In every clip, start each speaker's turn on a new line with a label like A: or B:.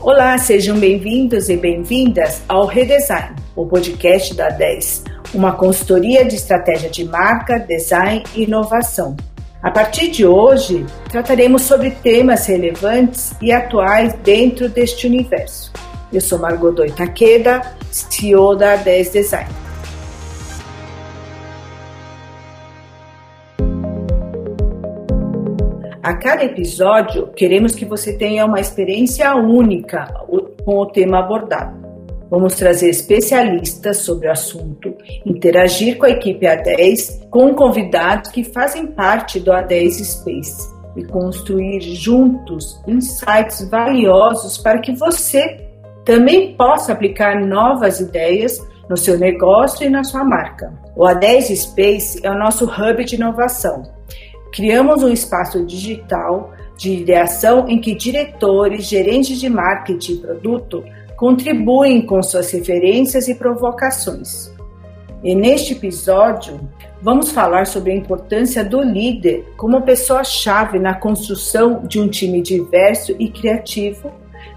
A: Olá, sejam bem-vindos e bem-vindas ao Redesign, o podcast da 10, uma consultoria de estratégia de marca, design e inovação. A partir de hoje, trataremos sobre temas relevantes e atuais dentro deste universo. Eu sou Margot Doitaqueda, CEO da 10 Design. Cada episódio, queremos que você tenha uma experiência única com o tema abordado. Vamos trazer especialistas sobre o assunto, interagir com a equipe A10, com convidados que fazem parte do A10 Space e construir juntos insights valiosos para que você também possa aplicar novas ideias no seu negócio e na sua marca. O A10 Space é o nosso hub de inovação Criamos um espaço digital de ideação em que diretores, gerentes de marketing e produto contribuem com suas referências e provocações. E neste episódio, vamos falar sobre a importância do líder como pessoa-chave na construção de um time diverso e criativo,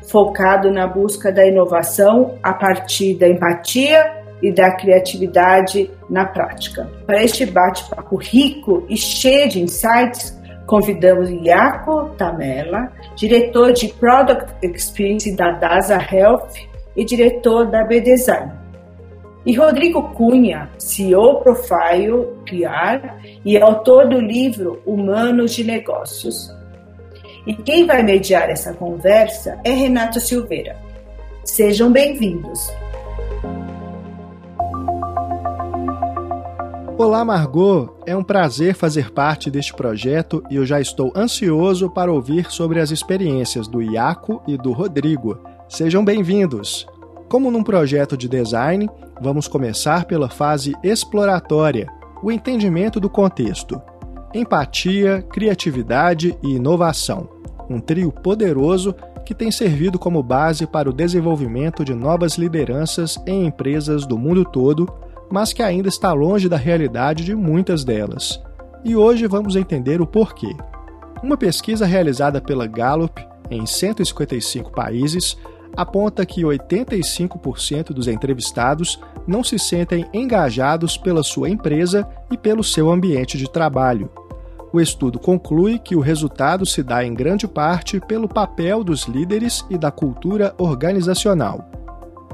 A: focado na busca da inovação a partir da empatia e da criatividade na prática. Para este bate-papo rico e cheio de insights, convidamos Iaco Tamela, diretor de Product Experience da DASA Health e diretor da B-Design. E Rodrigo Cunha, CEO Profile PR e autor do livro Humanos de Negócios. E quem vai mediar essa conversa é Renato Silveira. Sejam bem-vindos.
B: Olá, Margot! É um prazer fazer parte deste projeto e eu já estou ansioso para ouvir sobre as experiências do Iaco e do Rodrigo. Sejam bem-vindos! Como num projeto de design, vamos começar pela fase exploratória, o entendimento do contexto. Empatia, criatividade e inovação. Um trio poderoso que tem servido como base para o desenvolvimento de novas lideranças em empresas do mundo todo mas que ainda está longe da realidade de muitas delas. E hoje vamos entender o porquê. Uma pesquisa realizada pela Gallup em 155 países aponta que 85% dos entrevistados não se sentem engajados pela sua empresa e pelo seu ambiente de trabalho. O estudo conclui que o resultado se dá em grande parte pelo papel dos líderes e da cultura organizacional.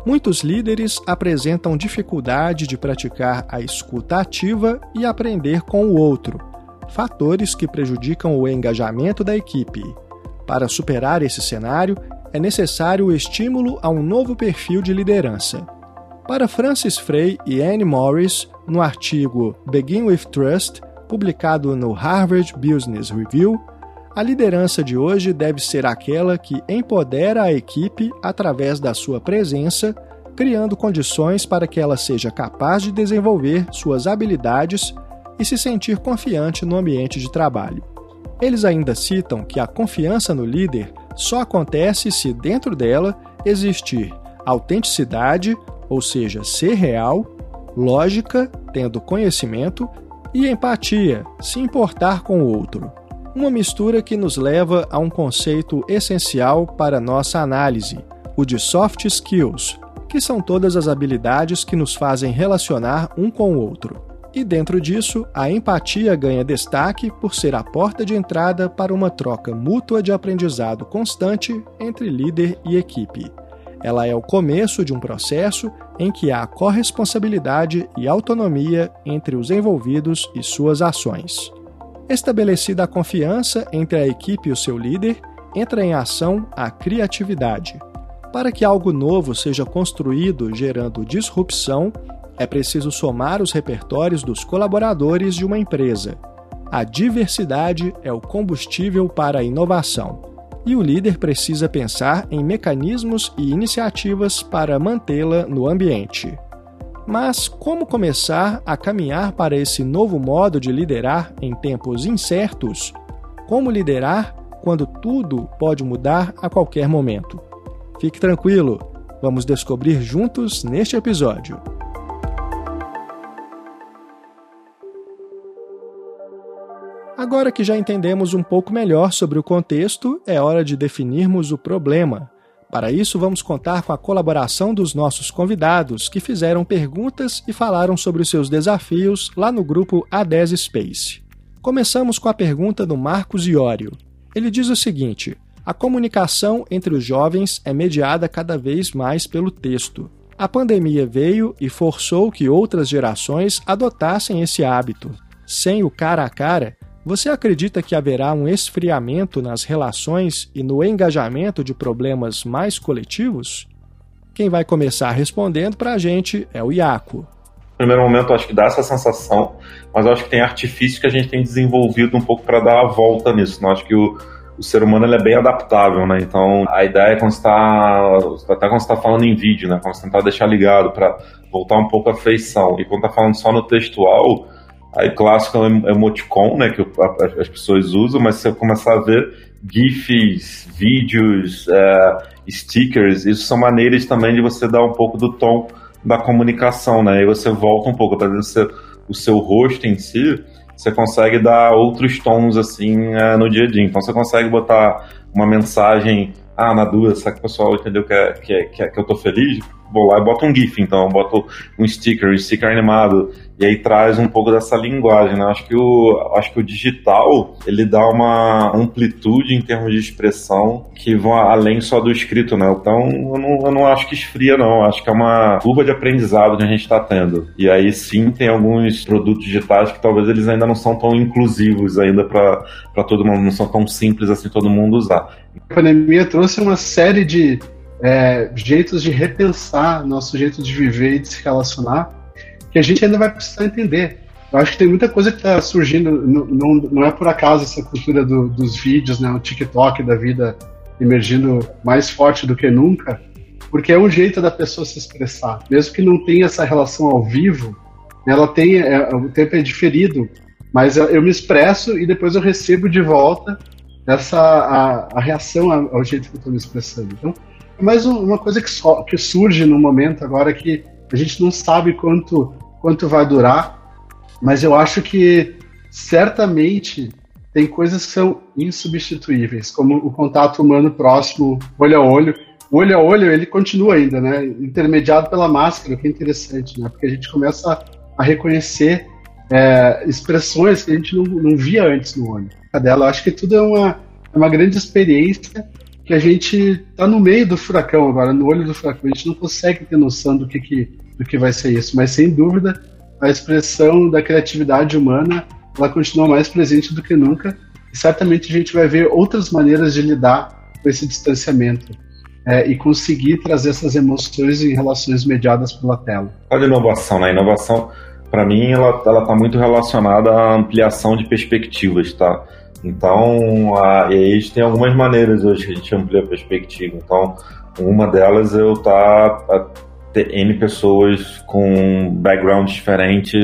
B: Muitos líderes apresentam dificuldade de praticar a escuta ativa e aprender com o outro, fatores que prejudicam o engajamento da equipe. Para superar esse cenário, é necessário o estímulo a um novo perfil de liderança. Para Francis Frey e Anne Morris, no artigo Begin with Trust, publicado no Harvard Business Review, a liderança de hoje deve ser aquela que empodera a equipe através da sua presença, criando condições para que ela seja capaz de desenvolver suas habilidades e se sentir confiante no ambiente de trabalho. Eles ainda citam que a confiança no líder só acontece se dentro dela existir autenticidade, ou seja, ser real, lógica, tendo conhecimento, e empatia, se importar com o outro uma mistura que nos leva a um conceito essencial para nossa análise, o de soft skills, que são todas as habilidades que nos fazem relacionar um com o outro. E dentro disso, a empatia ganha destaque por ser a porta de entrada para uma troca mútua de aprendizado constante entre líder e equipe. Ela é o começo de um processo em que há corresponsabilidade e autonomia entre os envolvidos e suas ações. Estabelecida a confiança entre a equipe e o seu líder, entra em ação a criatividade. Para que algo novo seja construído gerando disrupção, é preciso somar os repertórios dos colaboradores de uma empresa. A diversidade é o combustível para a inovação. E o líder precisa pensar em mecanismos e iniciativas para mantê-la no ambiente. Mas como começar a caminhar para esse novo modo de liderar em tempos incertos? Como liderar quando tudo pode mudar a qualquer momento? Fique tranquilo, vamos descobrir juntos neste episódio. Agora que já entendemos um pouco melhor sobre o contexto, é hora de definirmos o problema. Para isso, vamos contar com a colaboração dos nossos convidados, que fizeram perguntas e falaram sobre os seus desafios lá no grupo A10 Space. Começamos com a pergunta do Marcos Iório. Ele diz o seguinte: a comunicação entre os jovens é mediada cada vez mais pelo texto. A pandemia veio e forçou que outras gerações adotassem esse hábito. Sem o cara a cara, você acredita que haverá um esfriamento nas relações e no engajamento de problemas mais coletivos? Quem vai começar respondendo para a gente é o Iaco.
C: No primeiro momento, acho que dá essa sensação, mas acho que tem artifício que a gente tem desenvolvido um pouco para dar a volta nisso. Eu acho que o, o ser humano é bem adaptável, né? Então, a ideia é quando está, até quando está falando em vídeo, né? Quando você tentar deixar ligado para voltar um pouco a feição. E quando está falando só no textual, Aí clássico é o emoticon, né, que as pessoas usam, mas se você começar a ver GIFs, vídeos, é, stickers, isso são maneiras também de você dar um pouco do tom da comunicação, né? Aí você volta um pouco, apesar de ser o seu rosto em si, você consegue dar outros tons assim é, no dia a dia. Então você consegue botar uma mensagem, ah, na dúvida, será que o pessoal entendeu que, é, que, é, que, é, que eu tô feliz? Vou lá e boto um GIF, então, boto um sticker, um sticker animado e aí traz um pouco dessa linguagem, né? Acho que o, acho que o digital ele dá uma amplitude em termos de expressão que vão além só do escrito, né? Então eu não, eu não acho que esfria, não. Acho que é uma curva de aprendizado que a gente está tendo. E aí sim tem alguns produtos digitais que talvez eles ainda não são tão inclusivos ainda para todo mundo, não são tão simples assim todo mundo usar.
D: A pandemia trouxe uma série de é, jeitos de repensar nosso jeito de viver e de se relacionar que a gente ainda vai precisar entender. Eu acho que tem muita coisa que está surgindo, não, não, é por acaso essa cultura do, dos vídeos, né, o TikTok da vida emergindo mais forte do que nunca, porque é um jeito da pessoa se expressar. Mesmo que não tenha essa relação ao vivo, ela tem, é, o tempo é diferido, mas eu, me expresso e depois eu recebo de volta essa a, a reação ao, jeito que eu estou me expressando. Então, é mais uma coisa que, so, que surge no momento agora que a gente não sabe quanto, quanto vai durar, mas eu acho que certamente tem coisas que são insubstituíveis, como o contato humano próximo, olho a olho. O olho a olho, ele continua ainda, né? Intermediado pela máscara, que é interessante, né? Porque a gente começa a reconhecer é, expressões que a gente não, não via antes no olho. Dela, eu acho que tudo é uma, é uma grande experiência que a gente está no meio do furacão agora, no olho do furacão. A gente não consegue ter noção do que, que, do que vai ser isso, mas sem dúvida a expressão da criatividade humana ela continua mais presente do que nunca e certamente a gente vai ver outras maneiras de lidar com esse distanciamento é, e conseguir trazer essas emoções em relações mediadas pela tela.
C: Olha a inovação, né? A inovação, para mim, ela está muito relacionada à ampliação de perspectivas, tá? Então, a, e aí a gente tem algumas maneiras hoje que a gente amplia a perspectiva. Então, uma delas é eu estar tá, N pessoas com background diferente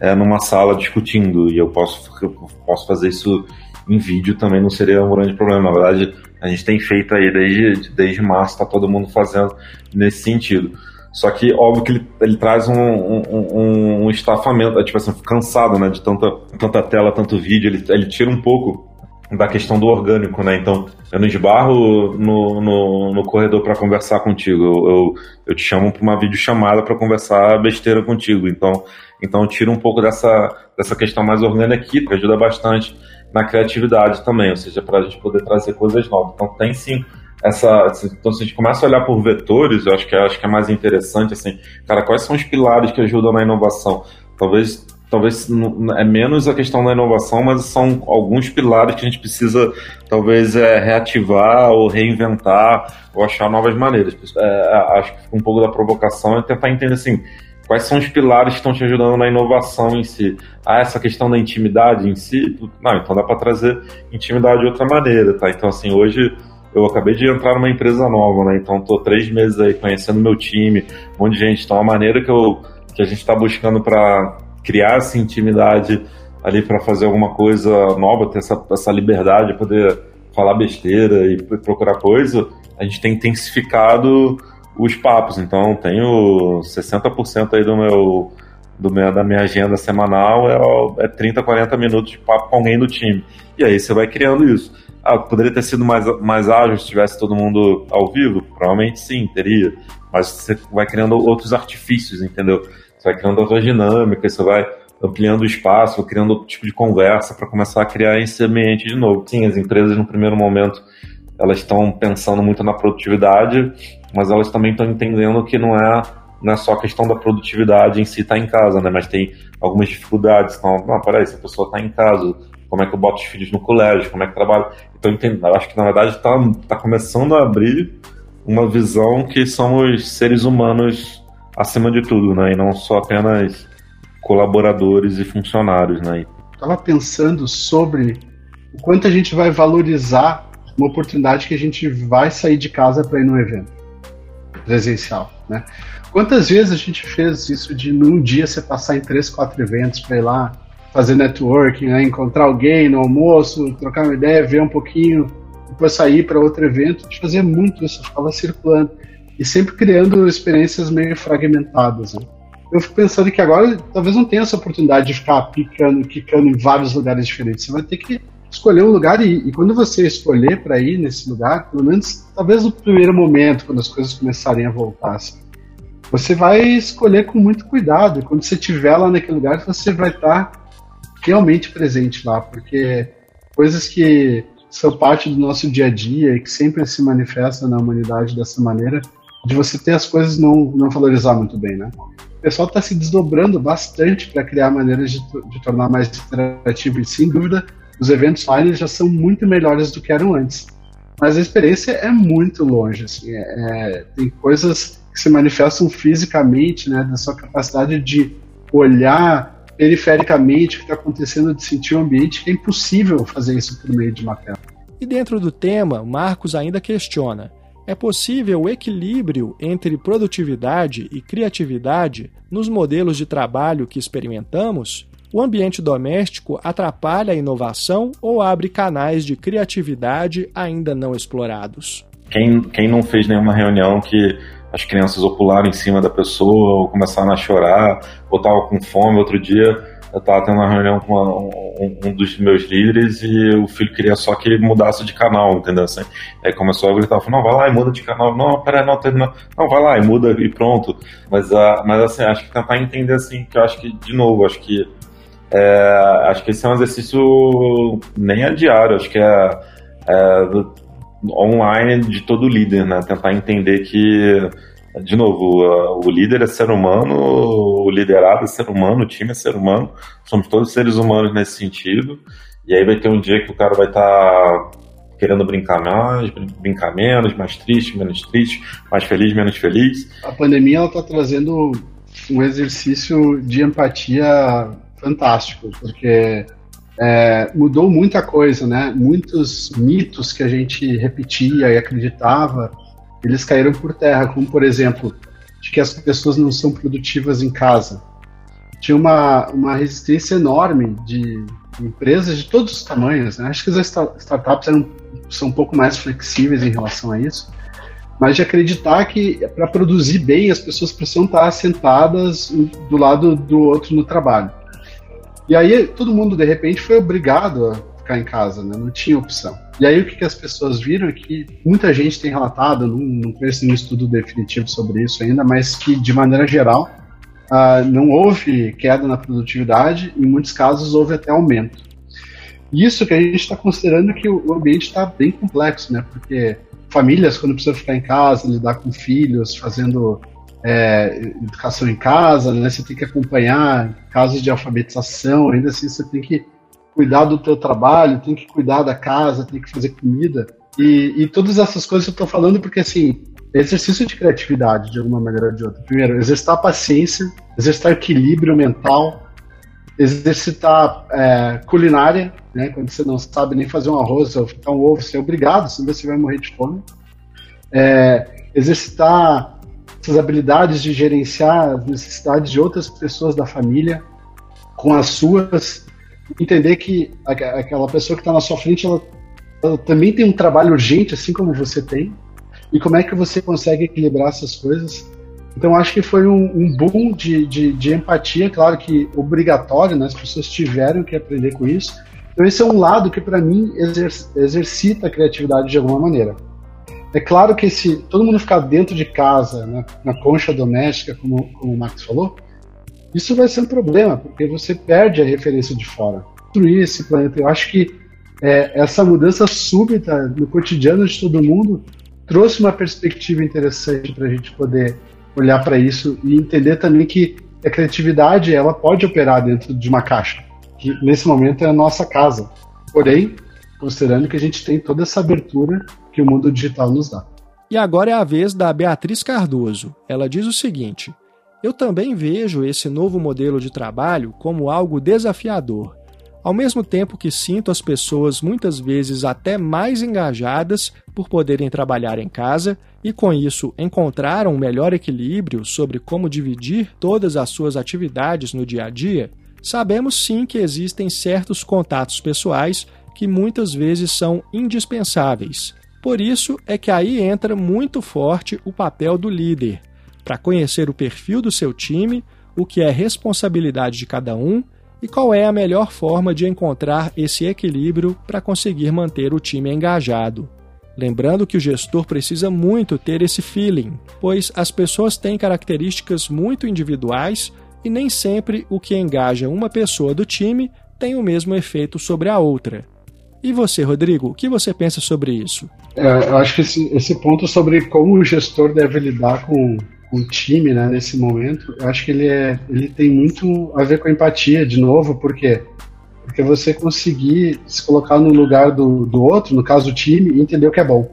C: é, numa sala discutindo, e eu posso, eu posso fazer isso em vídeo também, não seria um grande problema. Na verdade, a gente tem feito aí desde, desde março, está todo mundo fazendo nesse sentido. Só que, óbvio que ele, ele traz um, um, um, um estafamento, é, tipo assim, cansado, né, de tanta, tanta tela, tanto vídeo, ele, ele tira um pouco da questão do orgânico, né? Então, eu não esbarro no, no, no corredor para conversar contigo. Eu, eu, eu, te chamo para uma videochamada para conversar besteira contigo. Então, então tira um pouco dessa, dessa questão mais orgânica aqui, que ajuda bastante na criatividade também, ou seja, para a gente poder trazer coisas novas. Então, tem sim essa. Então, se a gente começa a olhar por vetores, eu acho que, é, acho que é mais interessante, assim, cara, quais são os pilares que ajudam na inovação? Talvez talvez é menos a questão da inovação, mas são alguns pilares que a gente precisa talvez é, reativar ou reinventar ou achar novas maneiras. É, acho que um pouco da provocação é tentar entender assim quais são os pilares que estão te ajudando na inovação em si. Ah, essa questão da intimidade em si, não, então dá para trazer intimidade de outra maneira, tá? Então assim hoje eu acabei de entrar numa empresa nova, né? Então tô três meses aí conhecendo meu time, um monte de gente. Então a maneira que, eu, que a gente está buscando para criar essa intimidade ali para fazer alguma coisa nova, ter essa, essa liberdade de poder falar besteira e procurar coisa, a gente tem intensificado os papos. Então tenho 60% aí do meu, do meu da minha agenda semanal é, é 30, 40 minutos de papo com alguém do time. E aí você vai criando isso. Ah, poderia ter sido mais, mais ágil se tivesse todo mundo ao vivo? Provavelmente sim, teria. Mas você vai criando outros artifícios, entendeu? Você vai criando outras dinâmicas, você vai ampliando o espaço, criando outro tipo de conversa para começar a criar esse ambiente de novo. Sim, as empresas no primeiro momento elas estão pensando muito na produtividade, mas elas também estão entendendo que não é, não é só questão da produtividade em si estar tá em casa, né? Mas tem algumas dificuldades. Então, não, peraí, se a pessoa está em casa, como é que eu boto os filhos no colégio, como é que trabalho. Então, eu acho que na verdade está tá começando a abrir uma visão que somos seres humanos acima de tudo, né? E não só apenas colaboradores e funcionários, né?
D: Estava pensando sobre o quanto a gente vai valorizar uma oportunidade que a gente vai sair de casa para ir num evento presencial, né? Quantas vezes a gente fez isso de num dia você passar em três, quatro eventos para ir lá fazer networking, né? encontrar alguém no almoço, trocar uma ideia, ver um pouquinho, depois sair para outro evento. Gente fazia muito isso, ficava circulando e sempre criando experiências meio fragmentadas. Né? Eu fico pensando que agora talvez não tenha essa oportunidade de ficar picando, quicando em vários lugares diferentes. Você vai ter que escolher um lugar e, e quando você escolher para ir nesse lugar, pelo menos talvez no primeiro momento, quando as coisas começarem a voltar, assim, você vai escolher com muito cuidado. E quando você estiver lá naquele lugar, você vai estar realmente presente lá, porque coisas que são parte do nosso dia a dia e que sempre se manifestam na humanidade dessa maneira, de você ter as coisas não, não valorizar muito bem, né? O pessoal está se desdobrando bastante para criar maneiras de, de tornar mais interativo e, sem dúvida, os eventos online já são muito melhores do que eram antes. Mas a experiência é muito longe, assim, é, é, tem coisas que se manifestam fisicamente, né, da sua capacidade de olhar perifericamente o que está acontecendo, de sentir o ambiente, que é impossível fazer isso por meio de uma tela.
B: E dentro do tema, Marcos ainda questiona: é possível o equilíbrio entre produtividade e criatividade nos modelos de trabalho que experimentamos? O ambiente doméstico atrapalha a inovação ou abre canais de criatividade ainda não explorados?
C: Quem, quem não fez nenhuma reunião que as crianças ou em cima da pessoa, ou começaram a chorar, ou estavam com fome outro dia, eu estava tendo uma reunião com uma, um, um, dos meus líderes e o filho queria só que mudasse de canal, entendeu? Assim, aí começou a gritar, falou, não, vai lá e muda de canal. Não, peraí, não, não, não, vai lá e muda e pronto. Mas, uh, mas assim, acho que tentar entender assim, que eu acho que, de novo, acho que é, acho que esse é um exercício nem é diário, acho que é, é online de todo líder, né? Tentar entender que, de novo, o líder é ser humano, o liderado é ser humano, o time é ser humano, somos todos seres humanos nesse sentido. E aí vai ter um dia que o cara vai estar tá querendo brincar mais, brincar menos, mais triste, menos triste, mais feliz, menos feliz.
D: A pandemia está trazendo um exercício de empatia fantástico, porque é, mudou muita coisa, né? Muitos mitos que a gente repetia e acreditava, eles caíram por terra, como por exemplo, de que as pessoas não são produtivas em casa. Tinha uma, uma resistência enorme de empresas de todos os tamanhos. Né? Acho que as startups eram, são um pouco mais flexíveis em relação a isso, mas de acreditar que para produzir bem as pessoas precisam estar sentadas do lado do outro no trabalho. E aí todo mundo de repente foi obrigado a ficar em casa, né? não tinha opção. E aí o que, que as pessoas viram é que muita gente tem relatado, não, não conheço nenhum estudo definitivo sobre isso ainda, mas que de maneira geral uh, não houve queda na produtividade, em muitos casos houve até aumento. Isso que a gente está considerando que o ambiente está bem complexo, né? Porque famílias, quando precisam ficar em casa, lidar com filhos, fazendo é, educação em casa, né? Você tem que acompanhar casos de alfabetização, ainda assim você tem que cuidar do teu trabalho, tem que cuidar da casa, tem que fazer comida. E, e todas essas coisas eu estou falando porque, assim, é exercício de criatividade, de alguma maneira ou de outra. Primeiro, exercitar paciência, exercitar equilíbrio mental, exercitar é, culinária, né? Quando você não sabe nem fazer um arroz ou fritar um ovo, você é obrigado, senão você vai morrer de fome. É, exercitar essas habilidades de gerenciar as necessidades de outras pessoas da família com as suas, entender que aquela pessoa que está na sua frente ela, ela, também tem um trabalho urgente, assim como você tem, e como é que você consegue equilibrar essas coisas. Então acho que foi um, um boom de, de, de, empatia, claro que obrigatório, né? as pessoas tiveram que aprender com isso, Então esse é um lado que para mim exer exercita a criatividade de alguma maneira. É claro que se todo mundo ficar dentro de casa, né, na concha doméstica, como, como o Max falou, isso vai ser um problema, porque você perde a referência de fora. Destruir esse planeta. Eu acho que é, essa mudança súbita no cotidiano de todo mundo trouxe uma perspectiva interessante para a gente poder olhar para isso e entender também que a criatividade ela pode operar dentro de uma caixa, que nesse momento é a nossa casa. Porém, considerando que a gente tem toda essa abertura que o mundo digital nos dá.
B: E agora é a vez da Beatriz Cardoso. Ela diz o seguinte: Eu também vejo esse novo modelo de trabalho como algo desafiador ao mesmo tempo que sinto as pessoas muitas vezes até mais engajadas por poderem trabalhar em casa e, com isso, encontrar um melhor equilíbrio sobre como dividir todas as suas atividades no dia a dia, sabemos sim que existem certos contatos pessoais que muitas vezes são indispensáveis. Por isso é que aí entra muito forte o papel do líder, para conhecer o perfil do seu time, o que é responsabilidade de cada um e qual é a melhor forma de encontrar esse equilíbrio para conseguir manter o time engajado. Lembrando que o gestor precisa muito ter esse feeling, pois as pessoas têm características muito individuais e nem sempre o que engaja uma pessoa do time tem o mesmo efeito sobre a outra. E você, Rodrigo, o que você pensa sobre isso?
D: É, eu acho que esse, esse ponto sobre como o gestor deve lidar com, o time, né, nesse momento, eu acho que ele, é, ele tem muito a ver com a empatia, de novo, porque porque você conseguir se colocar no lugar do, do outro, no caso do time, e entender o que é bom.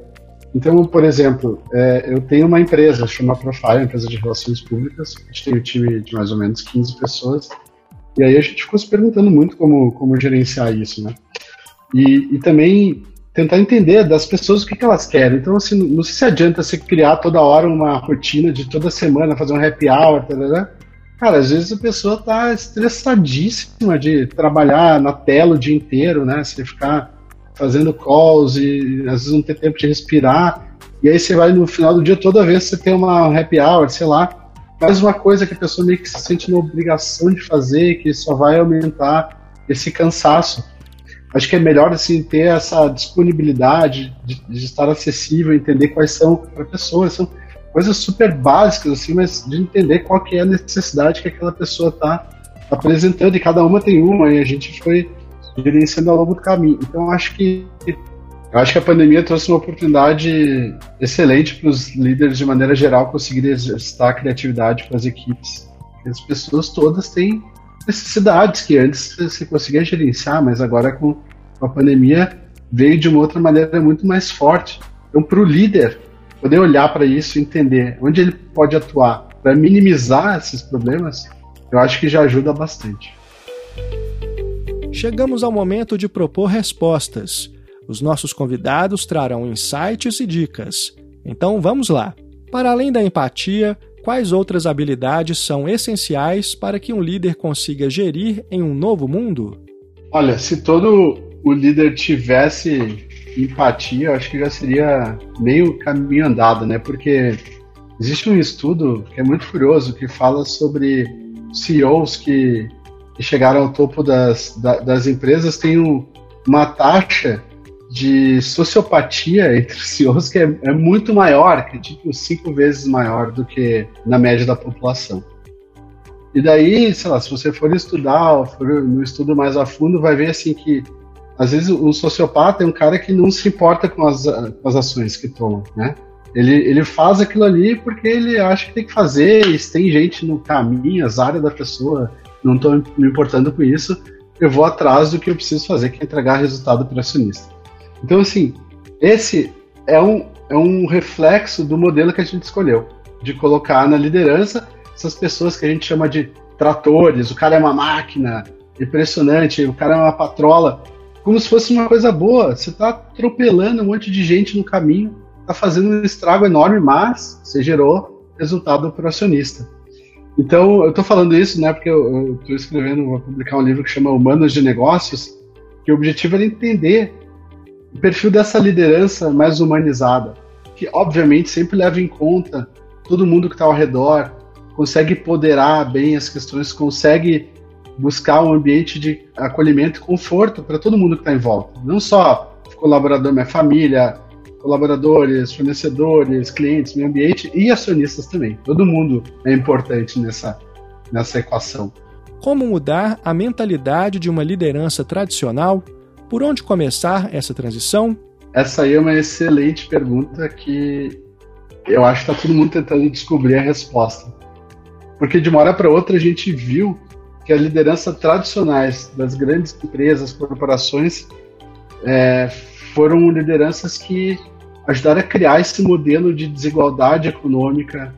D: Então, por exemplo, é, eu tenho uma empresa, chama Profile, empresa de relações públicas, a gente tem um time de mais ou menos 15 pessoas, e aí a gente ficou se perguntando muito como, como gerenciar isso, né? E, e também tentar entender das pessoas o que, que elas querem. Então, assim, não sei se adianta você criar toda hora uma rotina de toda semana fazer um happy hour, tá, tá, tá. Cara, às vezes a pessoa tá estressadíssima de trabalhar na tela o dia inteiro, né? Você ficar fazendo calls e às vezes não ter tempo de respirar. E aí você vai no final do dia, toda vez você tem uma happy hour, sei lá, faz uma coisa que a pessoa meio que se sente na obrigação de fazer, que só vai aumentar esse cansaço acho que é melhor assim ter essa disponibilidade de, de estar acessível, entender quais são para pessoas, são coisas super básicas assim, mas de entender qual que é a necessidade que aquela pessoa está apresentando e cada uma tem uma e a gente foi gerenciando ao longo do caminho. Então acho que acho que a pandemia trouxe uma oportunidade excelente para os líderes de maneira geral conseguirem exercitar a criatividade para as equipes. As pessoas todas têm necessidades que antes você conseguia gerenciar, mas agora com a pandemia veio de uma outra maneira muito mais forte. Então, para o líder poder olhar para isso e entender onde ele pode atuar para minimizar esses problemas, eu acho que já ajuda bastante.
B: Chegamos ao momento de propor respostas. Os nossos convidados trarão insights e dicas. Então vamos lá. Para além da empatia, Quais outras habilidades são essenciais para que um líder consiga gerir em um novo mundo?
D: Olha, se todo o líder tivesse empatia, eu acho que já seria meio caminho andado, né? Porque existe um estudo que é muito curioso que fala sobre CEOs que, chegaram ao topo das, das empresas têm um, uma taxa de sociopatia entre os CEOs que é, é, muito maior, que é tipo cinco vezes maior do que na média da população. E daí, sei lá, se você for estudar, ou for no estudo mais a fundo, vai ver assim que às vezes o sociopata é um cara que não se importa com as, com as ações que toma, né? Ele, ele faz aquilo ali porque ele acha que tem que fazer, e se tem gente no caminho, as áreas da pessoa, não estou me importando com isso, eu vou atrás do que eu preciso fazer, que é entregar resultado para acionista. Então, assim, esse é um, é um reflexo do modelo que a gente escolheu, de colocar na liderança essas pessoas que a gente chama de tratores, o cara é uma máquina impressionante, o cara é uma patrola, como se fosse uma coisa boa. Você está atropelando um monte de gente no caminho, está fazendo um estrago enorme, mas você gerou resultado para o acionista. Então, eu estou falando isso, né, porque eu estou escrevendo, vou publicar um livro que chama Humanos de Negócios, que o objetivo era entender o perfil dessa liderança mais humanizada, que obviamente sempre leva em conta todo mundo que está ao redor, consegue poderar bem as questões, consegue buscar um ambiente de acolhimento e conforto para todo mundo que está em volta. Não só colaborador, minha família, colaboradores, fornecedores, clientes, meio ambiente e acionistas também. Todo mundo é importante nessa, nessa equação.
B: Como mudar a mentalidade de uma liderança tradicional? Por onde começar essa transição?
D: Essa aí é uma excelente pergunta que eu acho que está todo mundo tentando descobrir a resposta. Porque de uma hora para outra a gente viu que a liderança tradicionais das grandes empresas, corporações, é, foram lideranças que ajudaram a criar esse modelo de desigualdade econômica,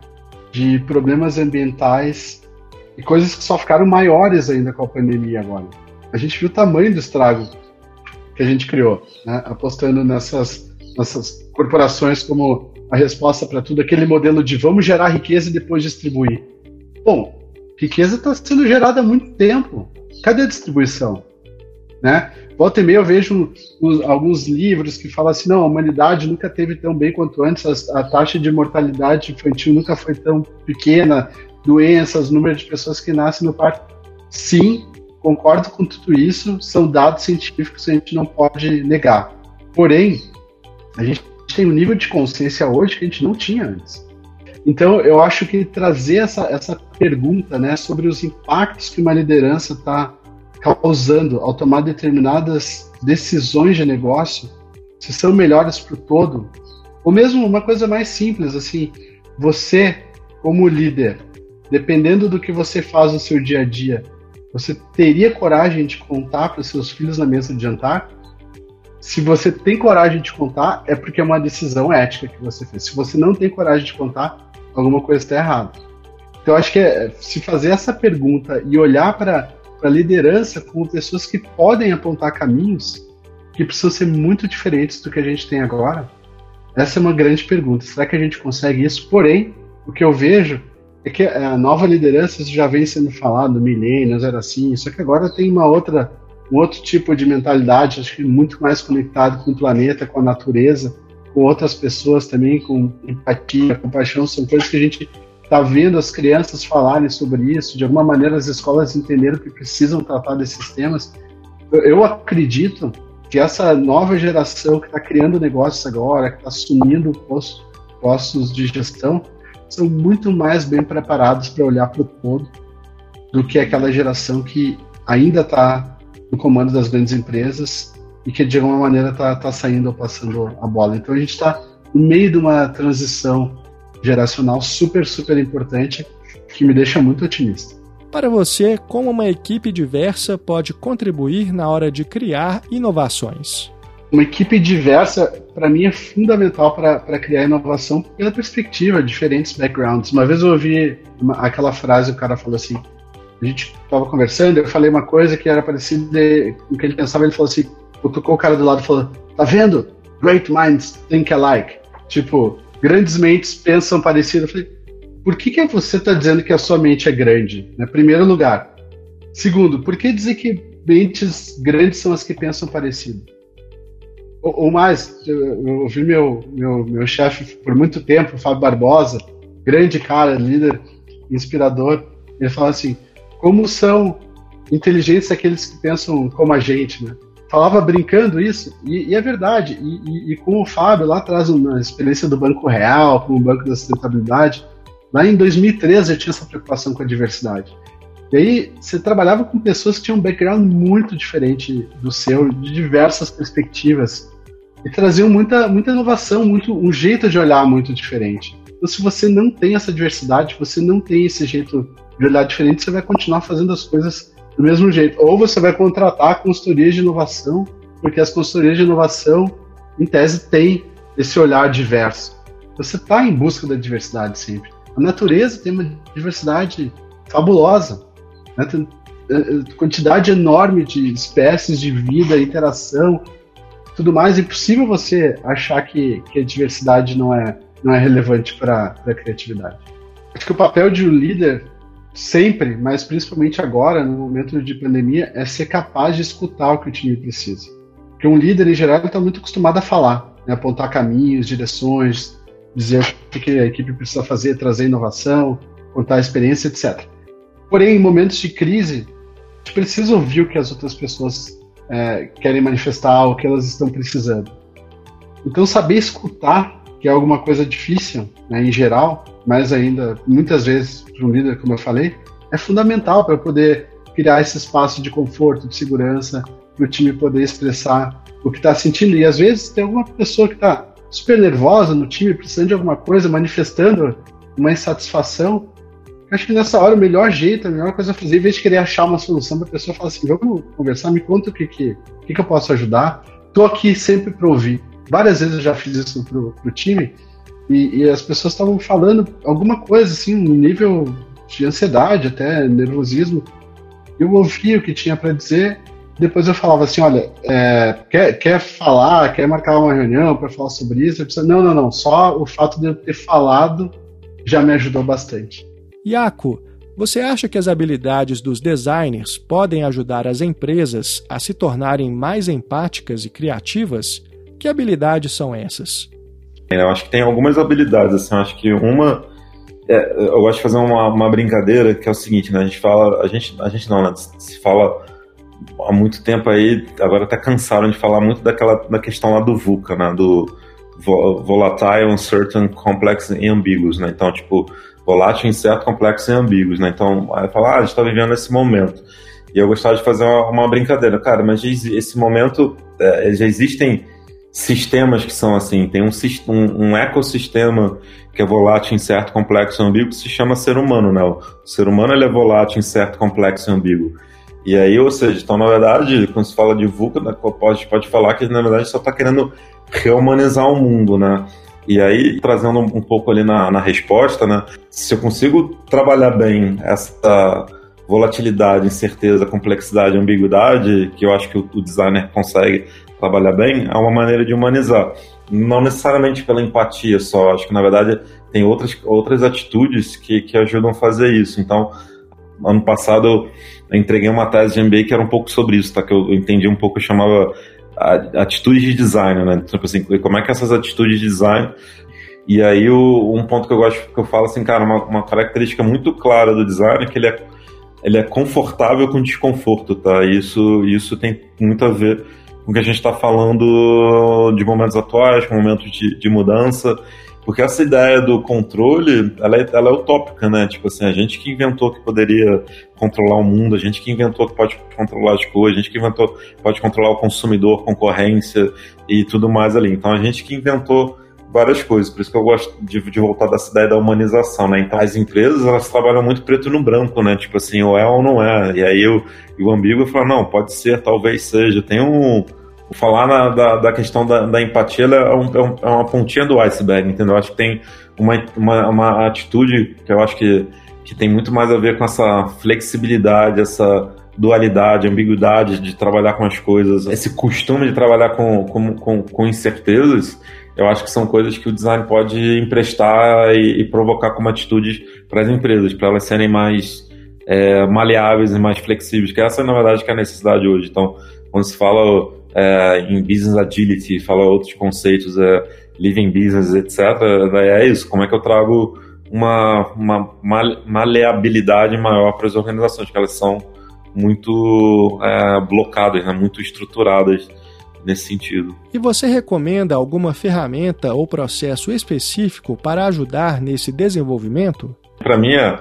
D: de problemas ambientais e coisas que só ficaram maiores ainda com a pandemia agora. A gente viu o tamanho do estrago que a gente criou, né? apostando nessas, nessas corporações como a resposta para tudo, aquele modelo de vamos gerar riqueza e depois distribuir. Bom, riqueza está sendo gerada há muito tempo. Cadê a distribuição? Né? Volta e meia eu vejo alguns livros que falam assim, não, a humanidade nunca teve tão bem quanto antes, a, a taxa de mortalidade infantil nunca foi tão pequena, doenças, número de pessoas que nascem no parto. Sim, concordo com tudo isso, são dados científicos que a gente não pode negar. Porém, a gente tem um nível de consciência hoje que a gente não tinha antes. Então, eu acho que trazer essa, essa pergunta né, sobre os impactos que uma liderança está causando ao tomar determinadas decisões de negócio, se são melhores para o todo, ou mesmo uma coisa mais simples, assim, você, como líder, dependendo do que você faz no seu dia a dia, você teria coragem de contar para os seus filhos na mesa de jantar? Se você tem coragem de contar, é porque é uma decisão ética que você fez. Se você não tem coragem de contar, alguma coisa está errada. Então, acho que é se fazer essa pergunta e olhar para a liderança como pessoas que podem apontar caminhos que precisam ser muito diferentes do que a gente tem agora, essa é uma grande pergunta. Será que a gente consegue isso? Porém, o que eu vejo é que a nova liderança já vem sendo falado, milênios era assim, só que agora tem uma outra, um outro tipo de mentalidade, acho que muito mais conectado com o planeta, com a natureza, com outras pessoas também, com empatia, compaixão, são coisas que a gente está vendo as crianças falarem sobre isso, de alguma maneira as escolas entenderam que precisam tratar desses temas. Eu acredito que essa nova geração que está criando negócios agora, que está assumindo postos, postos de gestão, são muito mais bem preparados para olhar para o todo do que aquela geração que ainda está no comando das grandes empresas e que de alguma maneira está tá saindo ou passando a bola. Então a gente está no meio de uma transição geracional super, super importante que me deixa muito otimista.
B: Para você, como uma equipe diversa pode contribuir na hora de criar inovações?
D: Uma equipe diversa, para mim, é fundamental para criar inovação pela perspectiva, diferentes backgrounds. Uma vez eu ouvi uma, aquela frase, o cara falou assim: a gente estava conversando, eu falei uma coisa que era parecida com o que ele pensava, ele falou assim: cutucou o cara do lado e falou: tá vendo? Great minds think alike. Tipo, grandes mentes pensam parecido. Eu falei, por que, que você está dizendo que a sua mente é grande? Né? Primeiro lugar. Segundo, por que dizer que mentes grandes são as que pensam parecido? Ou, mais, eu, eu ouvi meu, meu, meu chefe por muito tempo, o Fábio Barbosa, grande cara, líder, inspirador, ele fala assim, como são inteligentes aqueles que pensam como a gente, né? falava brincando isso, e, e é verdade. E, e, e, com o Fábio, lá atrás, na experiência do Banco Real, com o Banco da Sustentabilidade, lá em 2013 eu tinha essa preocupação com a diversidade. E aí você trabalhava com pessoas que tinham um background muito diferente do seu, de diversas perspectivas, e traziam muita, muita inovação, muito, um jeito de olhar muito diferente. Então, se você não tem essa diversidade, você não tem esse jeito de olhar diferente, você vai continuar fazendo as coisas do mesmo jeito. Ou você vai contratar consultorias de inovação, porque as consultorias de inovação, em tese, têm esse olhar diverso. Você está em busca da diversidade sempre. A natureza tem uma diversidade fabulosa. Né? Tem é, é, quantidade enorme de espécies de vida, interação, tudo mais. É impossível você achar que, que a diversidade não é, não é relevante para a criatividade. Acho que o papel de um líder sempre, mas principalmente agora, no momento de pandemia, é ser capaz de escutar o que o time precisa. Porque um líder, em geral, está muito acostumado a falar, né? apontar caminhos, direções, dizer o que a equipe precisa fazer, trazer inovação, contar experiência, etc. Porém, em momentos de crise, gente precisa ouvir o que as outras pessoas é, querem manifestar, o que elas estão precisando. Então, saber escutar, que é alguma coisa difícil, né, em geral, mas ainda, muitas vezes, para um líder, como eu falei, é fundamental para poder criar esse espaço de conforto, de segurança, para o time poder expressar o que está sentindo. E às vezes tem alguma pessoa que está super nervosa no time, precisando de alguma coisa, manifestando uma insatisfação. Acho que nessa hora o melhor jeito, a melhor coisa a fazer, em vez de querer achar uma solução a pessoa falar assim, vamos conversar, me conta o que, que, que, que eu posso ajudar. Estou aqui sempre para ouvir. Várias vezes eu já fiz isso pro, pro time e, e as pessoas estavam falando alguma coisa, assim, um nível de ansiedade, até nervosismo. Eu ouvia o que tinha para dizer, depois eu falava assim, olha, é, quer, quer falar, quer marcar uma reunião para falar sobre isso? Precisa... Não, não, não, só o fato de eu ter falado já me ajudou bastante.
B: Iaco, você acha que as habilidades dos designers podem ajudar as empresas a se tornarem mais empáticas e criativas? Que habilidades são essas?
C: É, eu acho que tem algumas habilidades. Assim, eu acho que uma. É, eu gosto de fazer uma, uma, brincadeira que é o seguinte, né? A gente fala. A gente, a gente não, né? Se fala há muito tempo aí, agora até cansaram de falar muito daquela da questão lá do VUCA, né? Do volatile, uncertain, complex e ambiguous, né? Então, tipo, volátil, incerto, complexo e ambíguos, né? Então, aí fala, ah, a gente está vivendo esse momento. E eu gostava de fazer uma, uma brincadeira. Cara, mas esse momento, é, já existem sistemas que são assim. Tem um, um, um, ecossistema que é volátil, incerto, complexo e ambíguo que se chama ser humano, né? O ser humano ele é volátil, incerto, complexo e ambíguo. E aí, ou seja, então, na verdade, quando se fala de VUCA, né, pode, pode falar que, na verdade, só está querendo rehumanizar o mundo, né? E aí, trazendo um pouco ali na, na resposta, né? Se eu consigo trabalhar bem essa volatilidade, incerteza, complexidade, ambiguidade, que eu acho que o, o designer consegue trabalhar bem, é uma maneira de humanizar. Não necessariamente pela empatia só, acho que na verdade tem outras, outras atitudes que, que ajudam a fazer isso. Então, ano passado eu entreguei uma tese de MBA que era um pouco sobre isso, tá? Que eu entendi um pouco, eu chamava atitudes de design, né? Tipo assim, como é que essas atitudes de design e aí o, um ponto que eu gosto que eu falo assim, cara, uma, uma característica muito clara do design é que ele é, ele é confortável com desconforto, tá? Isso, isso tem muito a ver com o que a gente está falando de momentos atuais, com momentos de, de mudança, porque essa ideia do controle, ela é, ela é utópica, né? Tipo assim, a gente que inventou que poderia controlar o mundo, a gente que inventou que pode controlar as coisas, a gente que inventou pode controlar o consumidor, concorrência e tudo mais ali. Então a gente que inventou várias coisas, por isso que eu gosto de, de voltar dessa ideia da humanização, né? Então as empresas, elas trabalham muito preto no branco, né? Tipo assim, ou é ou não é. E aí eu, o ambíguo fala, não, pode ser, talvez seja. Tem um falar na, da, da, questão da, da empatia é, um, é, uma pontinha do iceberg, entendeu? Eu acho que tem uma, uma, uma, atitude que eu acho que, que tem muito mais a ver com essa flexibilidade, essa dualidade, ambiguidade de trabalhar com as coisas, esse costume de trabalhar com, com, com, com incertezas, eu acho que são coisas que o design pode emprestar e, e provocar como atitudes para as empresas, para elas serem mais é, maleáveis e mais flexíveis, que essa, na verdade, que é a necessidade hoje. Então, quando se fala é, em business agility, fala outros conceitos, é, living business, etc. É isso, como é que eu trago uma, uma maleabilidade maior para as organizações, que elas são muito é, blocadas, né, muito estruturadas nesse sentido.
B: E você recomenda alguma ferramenta ou processo específico para ajudar nesse desenvolvimento?
C: Para mim é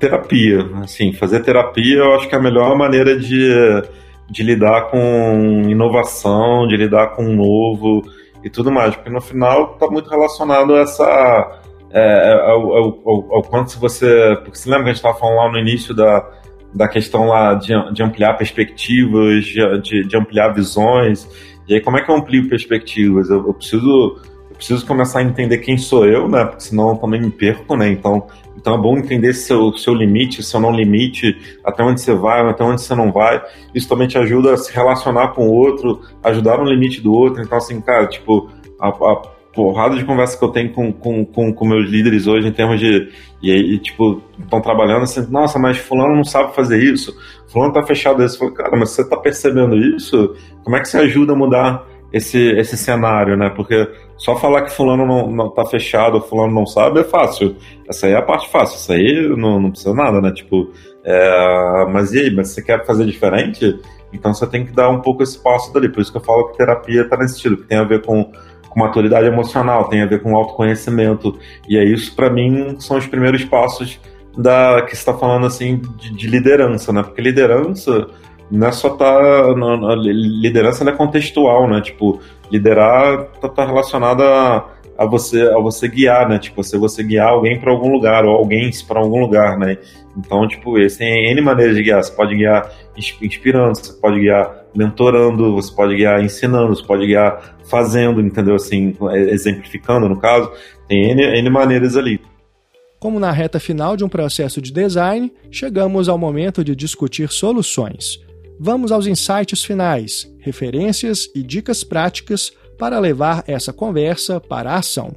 C: terapia. Assim, fazer terapia eu acho que é a melhor maneira de de lidar com inovação, de lidar com o novo e tudo mais, porque no final está muito relacionado a essa é, é, ao, ao, ao, ao, quanto você. Porque você lembra que a gente estava falando lá no início da, da questão lá de, de ampliar perspectivas, de, de, ampliar visões. E aí, como é que eu amplio perspectivas? Eu, eu preciso preciso começar a entender quem sou eu, né? Porque senão eu também me perco, né? Então, então é bom entender seu, seu limite, seu não limite, até onde você vai, até onde você não vai. Isso também te ajuda a se relacionar com o outro, ajudar no limite do outro. Então, assim, cara, tipo, a, a porrada de conversa que eu tenho com, com, com, com meus líderes hoje em termos de. E tipo, estão trabalhando assim, nossa, mas fulano não sabe fazer isso, fulano tá fechado isso. Eu falo, cara, mas você tá percebendo isso? Como é que você ajuda a mudar esse, esse cenário, né? Porque só falar que fulano não, não tá fechado, fulano não sabe, é fácil. Essa aí é a parte fácil, isso aí não, não precisa nada, né? Tipo, é, mas e aí, mas você quer fazer diferente? Então você tem que dar um pouco esse passo dali. Por isso que eu falo que terapia está nesse estilo, que tem a ver com, com maturidade emocional, tem a ver com autoconhecimento. E é isso, para mim, são os primeiros passos da que está falando assim de, de, liderança, né? Porque liderança não é só tá na, liderança é contextual, né? Tipo, liderar tá, tá relacionado a, você a você guiar, né? Tipo, você você guiar alguém para algum lugar ou alguém para algum lugar, né? Então, tipo, esse tem N maneiras de guiar. Você pode guiar inspirando, você pode guiar mentorando, você pode guiar ensinando, você pode guiar fazendo, entendeu? Assim, exemplificando, no caso. Tem N, N maneiras ali.
B: Como na reta final de um processo de design, chegamos ao momento de discutir soluções. Vamos aos insights finais, referências e dicas práticas para levar essa conversa para a ação.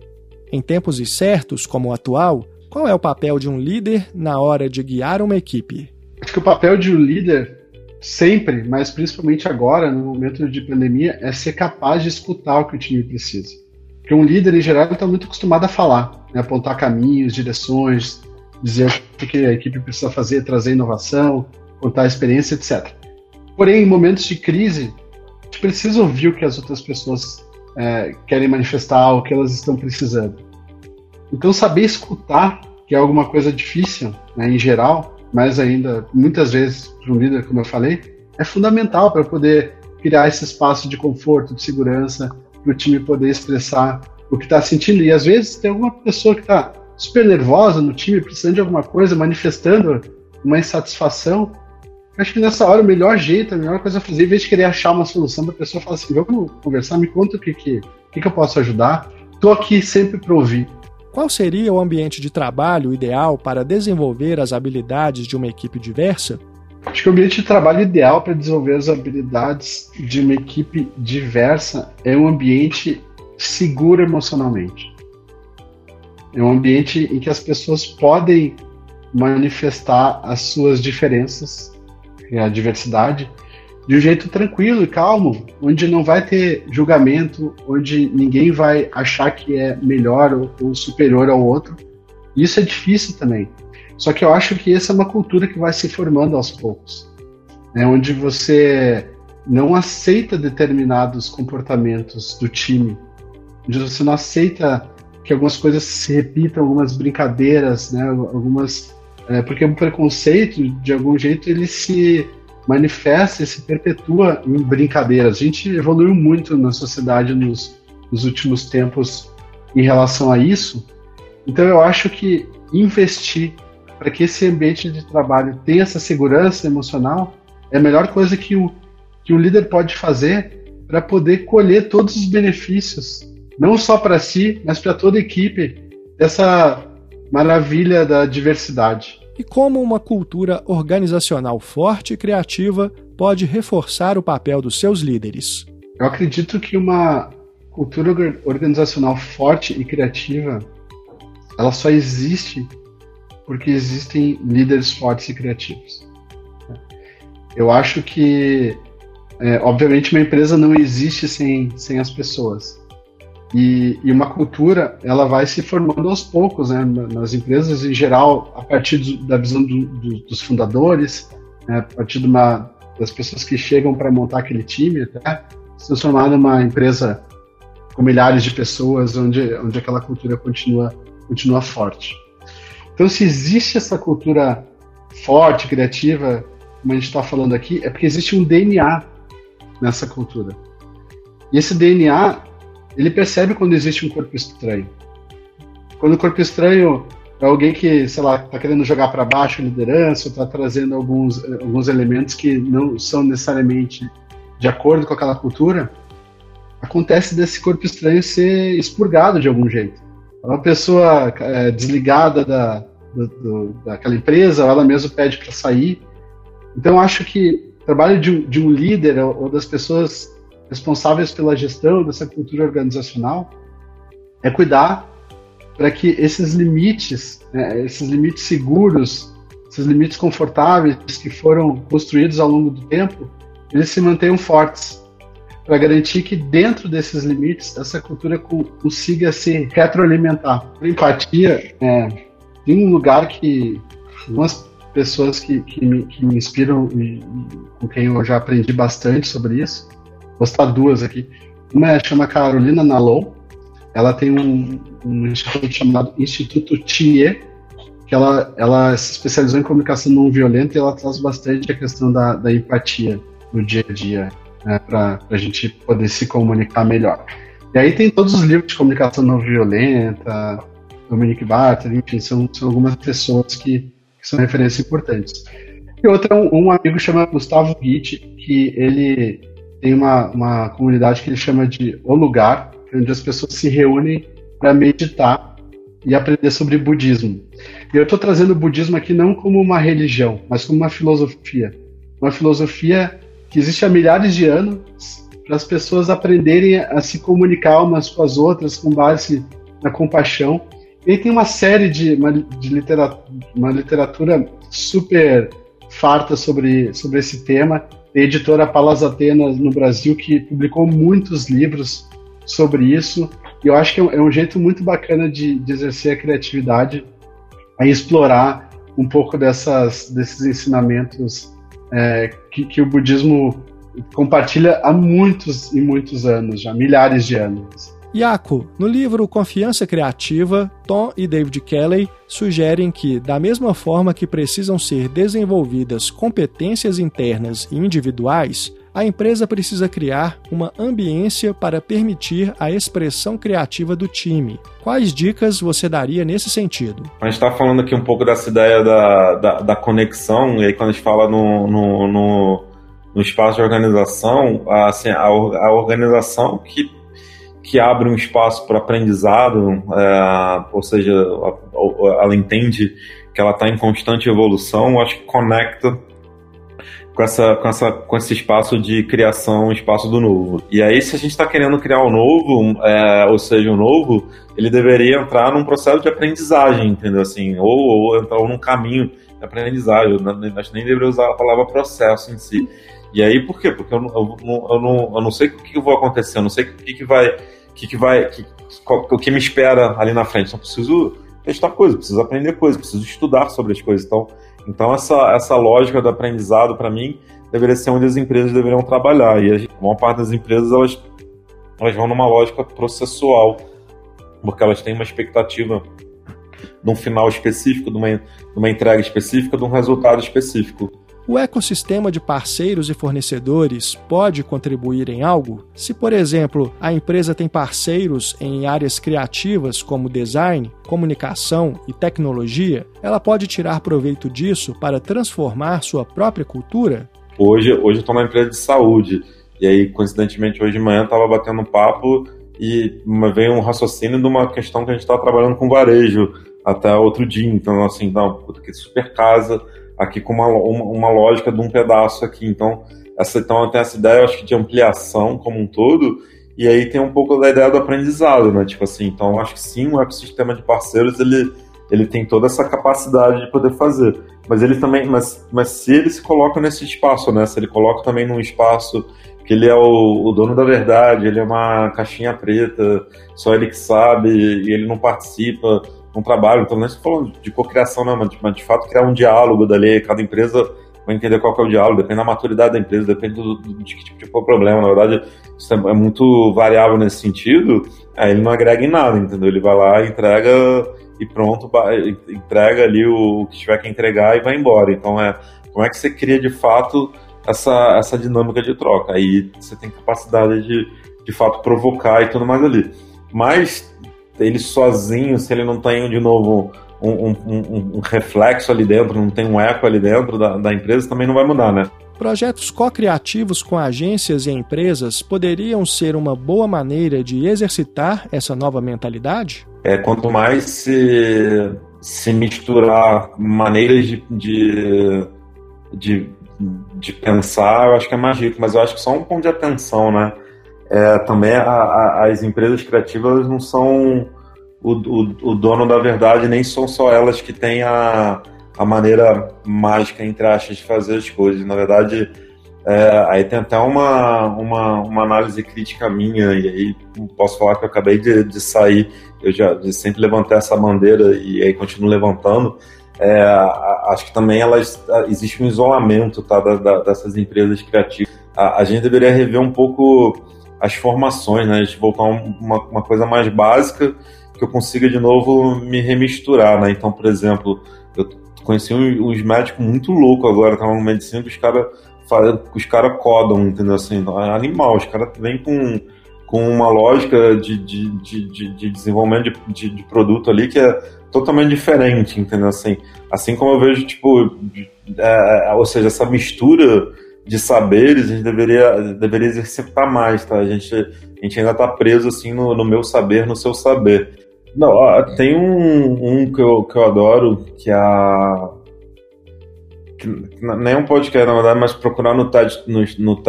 B: Em tempos incertos como o atual, qual é o papel de um líder na hora de guiar uma equipe?
D: Acho que o papel de um líder, sempre, mas principalmente agora, no momento de pandemia, é ser capaz de escutar o que o time precisa. Porque um líder, em geral, está muito acostumado a falar, né? apontar caminhos, direções, dizer o que a equipe precisa fazer, trazer inovação, contar experiência, etc. Porém, em momentos de crise, a gente precisa ouvir o que as outras pessoas é, querem manifestar, o que elas estão precisando. Então, saber escutar, que é alguma coisa difícil, né, em geral, mas ainda muitas vezes para um líder, como eu falei, é fundamental para poder criar esse espaço de conforto, de segurança, para o time poder expressar o que está sentindo. E às vezes tem alguma pessoa que está super nervosa no time, precisando de alguma coisa, manifestando uma insatisfação. Acho que nessa hora o melhor jeito, a melhor coisa a fazer, em vez de querer achar uma solução para a pessoa falar assim, vamos conversar, me conta o que, que, que, que eu posso ajudar. Estou aqui sempre para ouvir.
B: Qual seria o ambiente de trabalho ideal para desenvolver as habilidades de uma equipe diversa?
D: Acho que o ambiente de trabalho ideal para desenvolver as habilidades de uma equipe diversa é um ambiente seguro emocionalmente. É um ambiente em que as pessoas podem manifestar as suas diferenças, a diversidade, de um jeito tranquilo e calmo, onde não vai ter julgamento, onde ninguém vai achar que é melhor ou, ou superior ao outro. Isso é difícil também. Só que eu acho que essa é uma cultura que vai se formando aos poucos, né? onde você não aceita determinados comportamentos do time, onde você não aceita que algumas coisas se repitam, algumas brincadeiras, né? algumas é, porque o preconceito de algum jeito ele se manifesta e se perpetua em brincadeiras. A gente evoluiu muito na sociedade nos, nos últimos tempos em relação a isso. Então eu acho que investir para que esse ambiente de trabalho tenha essa segurança emocional é a melhor coisa que o, que o líder pode fazer para poder colher todos os benefícios, não só para si, mas para toda a equipe, dessa maravilha da diversidade
B: e como uma cultura organizacional forte e criativa pode reforçar o papel dos seus líderes.
D: Eu acredito que uma cultura organizacional forte e criativa ela só existe porque existem líderes fortes e criativos. Eu acho que, é, obviamente, uma empresa não existe sem, sem as pessoas. E, e, uma cultura ela vai se formando aos poucos, né? nas empresas em geral, a partir do, da visão do, do, dos fundadores, né? a partir uma, das pessoas que chegam para montar aquele time, até se transformar numa empresa com milhares de pessoas, onde, onde aquela cultura continua, continua forte. Então, se existe essa cultura forte, criativa, como a gente está falando aqui, é porque existe um DNA nessa cultura. E esse DNA ele percebe quando existe um corpo estranho. Quando o corpo estranho é alguém que, sei lá, está querendo jogar para baixo a liderança, está trazendo alguns, alguns elementos que não são necessariamente de acordo com aquela cultura, acontece desse corpo estranho ser expurgado de algum jeito. Uma pessoa é, desligada da, do, do, daquela empresa, ela mesma pede para sair. Então, acho que o trabalho de de um líder ou, ou das pessoas responsáveis pela gestão dessa cultura organizacional é cuidar para que esses limites, né, esses limites seguros, esses limites confortáveis que foram construídos ao longo do tempo, eles se mantenham fortes. para garantir que dentro desses limites essa cultura consiga se retroalimentar. Por empatia, é, tem um lugar que algumas pessoas que, que, me, que me inspiram e, com quem eu já aprendi bastante sobre isso, vou citar duas aqui. Uma é, chama Carolina Nalon, ela tem um, um instituto chamado Instituto TIE, que ela, ela se especializou em comunicação não violenta e ela traz bastante a questão da, da empatia no dia a dia né, para a gente poder se comunicar melhor. E aí tem todos os livros de comunicação não violenta, Dominique Barter, enfim, são, são algumas pessoas que, que, são referências importantes. E outra um, um amigo chamado Gustavo Gitt, que ele tem uma, uma comunidade que ele chama de O Lugar, onde as pessoas se reúnem para meditar e aprender sobre budismo. E eu estou trazendo o budismo aqui não como uma religião, mas como uma filosofia. Uma filosofia que existe há milhares de anos para as pessoas aprenderem a se comunicar umas com as outras com base na compaixão. E tem uma série de, uma, de literatura, uma literatura super farta sobre, sobre esse tema. Editora Palas Atenas no Brasil, que publicou muitos livros sobre isso. E eu acho que é um, é um jeito muito bacana de, de exercer a criatividade, a explorar um pouco dessas, desses ensinamentos é, que, que, o budismo compartilha há muitos e muitos anos, já milhares de anos.
B: Yaku, no livro Confiança Criativa, Tom e David Kelly sugerem que, da mesma forma que precisam ser desenvolvidas competências internas e individuais, a empresa precisa criar uma ambiência para permitir a expressão criativa do time. Quais dicas você daria nesse sentido?
C: A gente está falando aqui um pouco dessa ideia da, da, da, conexão, e aí quando a gente fala no, no, no, no espaço de organização, assim, a, a organização que que abre um espaço para aprendizado, é, ou seja, ela entende que ela está em constante evolução, acho que conecta com, essa, com, essa, com esse espaço de criação, espaço do novo. E aí, se a gente está querendo criar um novo, é, ou seja, um novo, ele deveria entrar num processo de aprendizagem, entendeu? Assim, ou, ou entrar num caminho de aprendizagem. Acho nem deveria usar a palavra processo em si. E aí, por quê? Porque eu, eu, eu, não, eu não sei o que, vai acontecer, eu não sei o que, que vai. Que que vai que, o que me espera ali na frente. Então, preciso testar coisas, preciso aprender coisas, preciso estudar sobre as coisas. Então, então, essa, essa lógica do aprendizado, para mim, deveria ser onde as empresas deveriam trabalhar. E a maior parte das empresas, elas, elas vão numa lógica processual, porque elas têm uma expectativa de um final específico, de uma, de uma entrega específica, de um resultado específico.
B: O ecossistema de parceiros e fornecedores pode contribuir em algo? Se, por exemplo, a empresa tem parceiros em áreas criativas como design, comunicação e tecnologia, ela pode tirar proveito disso para transformar sua própria cultura?
C: Hoje, hoje eu estou numa empresa de saúde e aí, coincidentemente, hoje de manhã estava batendo papo e veio um raciocínio de uma questão que a gente estava trabalhando com varejo até outro dia. Então, assim, não, puta, que super casa aqui com uma, uma, uma, lógica de um pedaço aqui. Então, essa, então tem essa ideia, acho que, de ampliação como um todo, e aí tem um pouco da ideia do aprendizado, né? Tipo assim, então acho que sim, o ecossistema de parceiros, ele, ele tem toda essa capacidade de poder fazer. Mas ele também, mas, mas se ele se coloca nesse espaço, né? Se ele coloca também num espaço que ele é o, o, dono da verdade, ele é uma caixinha preta, só ele que sabe, e ele não participa, um trabalho, então não é falando de cocriação, não, mas de, mas de fato criar um diálogo dali, cada empresa vai entender qual é o diálogo, depende da maturidade da empresa, depende do, do, de que tipo de problema, na verdade isso é, é, muito variável nesse sentido, aí ele não agrega em nada, entendeu? Ele vai lá, entrega e pronto, entrega ali o, o que tiver que entregar e vai embora, então é, como é que você cria de fato essa, essa dinâmica de troca, aí você tem capacidade de de fato provocar e tudo mais ali. Mas ele sozinho, se ele não tem de novo um, um, um, um reflexo ali dentro, não tem um eco ali dentro da, da empresa, também não vai mudar, né?
B: Projetos co-criativos com agências e empresas poderiam ser uma boa maneira de exercitar essa nova mentalidade?
C: É, quanto mais se, se misturar maneiras de, de, de, de pensar, eu acho que é mais rico, mas eu acho que só um ponto de atenção, né? É, também a, a, as empresas criativas não são o, o, o, dono da verdade, nem são só elas que têm a, a maneira mágica, entre aspas, de fazer as coisas. Na verdade, É, aí tem até uma, uma, uma, análise crítica minha, e aí posso falar que eu acabei de, de sair, eu já de sempre levantei essa bandeira e aí continuo levantando. É, acho que também elas, existe um isolamento tá, da, da, dessas empresas criativas. A, a, gente deveria rever um pouco as formações, né? A gente voltar uma, uma coisa mais básica que eu consiga de novo me remisturar, né? Então, por exemplo, eu conheci uns médicos muito loucos agora, estavam no medicina, que os caras os cara codam, entendeu? Assim, é animal, os caras vêm com, com uma lógica de, de, de, de desenvolvimento de, de, produto ali que é totalmente diferente, entendeu? Assim, assim como eu vejo, tipo, é, é, ou seja, essa mistura de saberes a gente deveria, deveria exercitar mais, tá? A gente, a gente ainda tá preso, assim, no, no meu saber, no seu saber. Não, tem um, um que, eu, que eu adoro, que é a. Que nem é um podcast, na verdade, mas procurar no TED, no, no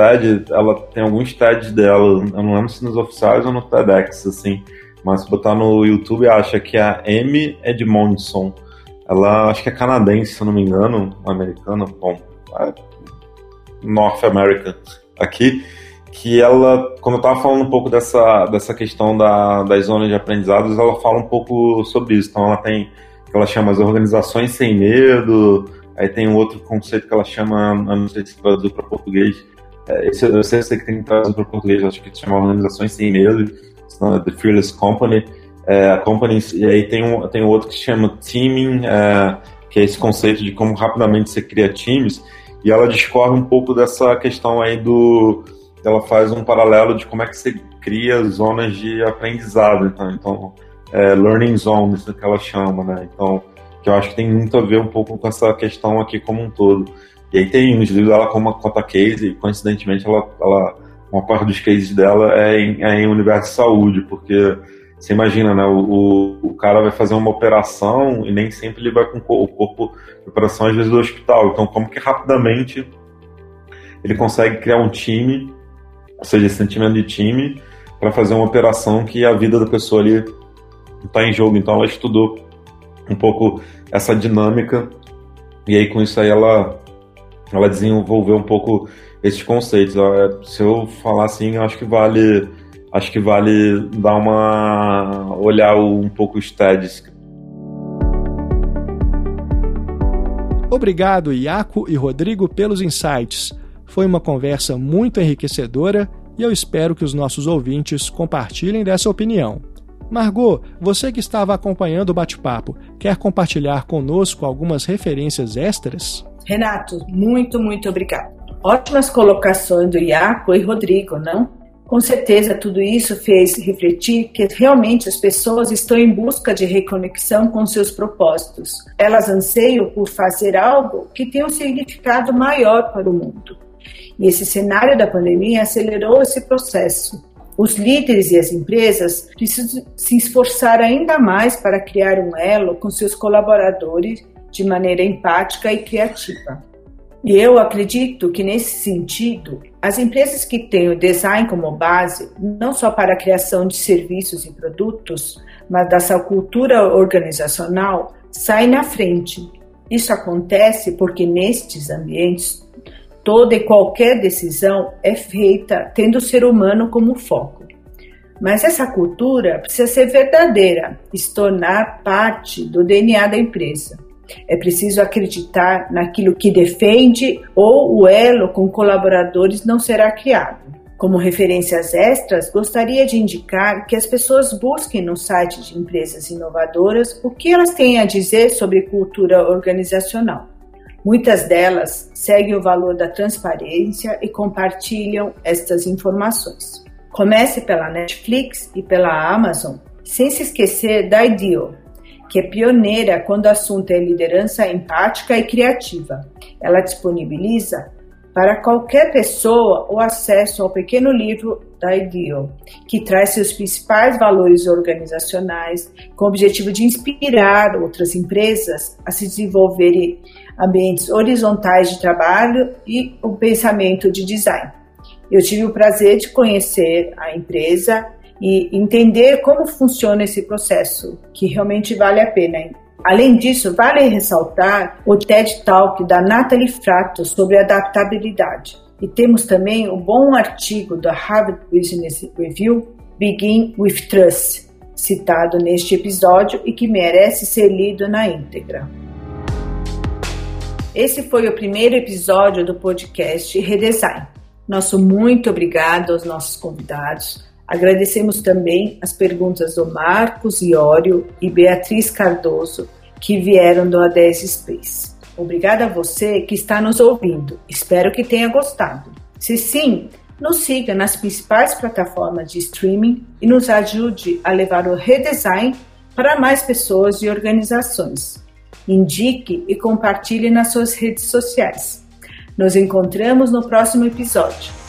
C: ela tem alguns TEDs dela, eu não lembro se nos oficiais ou no TEDx, assim, mas se botar no YouTube, acha que é a Amy Edmondson. Ela acho que é canadense, se não me engano, americana, bom, é North America aqui que ela, quando eu estava falando um pouco dessa, dessa questão da, das zonas de aprendizados, ela fala um pouco sobre isso. Então ela tem que ela chama as organizações sem medo, aí tem um outro conceito que ela chama, não sei se traduzir para português, é, esse, eu sei, que tem que traduzir para português, acho que se chama organizações sem medo, é The Fearless Company, é, company, e aí tem um, tem outro que se chama Teaming, é, que é esse conceito de como rapidamente você cria times, e ela discorre um pouco dessa questão aí do ela faz um paralelo de como é que você cria zonas de aprendizado, então, então é, learning zones que ela chama, né? Então, que eu acho que tem muito a ver um pouco com essa questão aqui como um todo. E aí tem nos livros ela como uma conta case, e coincidentemente ela, ela uma parte dos cases dela é em, é em universo de saúde, porque você imagina, né? O, o, cara vai fazer uma operação e nem sempre ele vai com o corpo de operação, às vezes, do hospital. Então, como que rapidamente ele consegue criar um time ou seja, esse sentimento de time, para fazer uma operação que a vida da pessoa ali está em jogo. Então ela estudou um pouco essa dinâmica e aí com isso aí ela ela desenvolveu um pouco esses conceitos. É, se eu falar assim, acho que vale acho que vale dar uma olhar um pouco os TEDs.
B: Obrigado, Iaco e Rodrigo, pelos insights. Foi uma conversa muito enriquecedora e eu espero que os nossos ouvintes compartilhem dessa opinião. Margot, você que estava acompanhando o bate-papo, quer compartilhar conosco algumas referências extras?
A: Renato, muito, muito obrigado. Ótimas colocações do Iaco e Rodrigo, não? Com certeza, tudo isso fez refletir que realmente as pessoas estão em busca de reconexão com seus propósitos. Elas anseiam por fazer algo que tenha um significado maior para o mundo. E esse cenário da pandemia acelerou esse processo. Os líderes e as empresas precisam se esforçar ainda mais para criar um elo com seus colaboradores de maneira empática e criativa. E eu acredito que, nesse sentido, as empresas que têm o design como base, não só para a criação de serviços e produtos, mas dessa cultura organizacional, saem na frente. Isso acontece porque, nestes ambientes, Toda e qualquer decisão é feita tendo o ser humano como foco. Mas essa cultura precisa ser verdadeira e se tornar parte do DNA da empresa. É preciso acreditar naquilo que defende ou o elo com colaboradores não será criado. Como referências extras, gostaria de indicar que as pessoas busquem no site de empresas inovadoras o que elas têm a dizer sobre cultura organizacional. Muitas delas seguem o valor da transparência e compartilham estas informações. Comece pela Netflix e pela Amazon, sem se esquecer da IDEO, que é pioneira quando o assunto é liderança empática e criativa. Ela disponibiliza para qualquer pessoa o acesso ao pequeno livro da IDEO, que traz seus principais valores organizacionais com o objetivo de inspirar outras empresas a se desenvolverem ambientes horizontais de trabalho e o pensamento de design. Eu tive o prazer de conhecer a empresa e entender como funciona esse processo, que realmente vale a pena. Além disso, vale ressaltar o TED Talk da Natalie Frato sobre adaptabilidade. E temos também o bom artigo da Harvard Business Review, Begin with Trust, citado neste episódio e que merece ser lido na íntegra. Esse foi o primeiro episódio do podcast Redesign. Nosso muito obrigado aos nossos convidados. Agradecemos também as perguntas do Marcos Iório e Beatriz Cardoso, que vieram do A10 Space. Obrigada a você que está nos ouvindo. Espero que tenha gostado. Se sim, nos siga nas principais plataformas de streaming e nos ajude a levar o redesign para mais pessoas e organizações. Indique e compartilhe nas suas redes sociais. Nos encontramos no próximo episódio.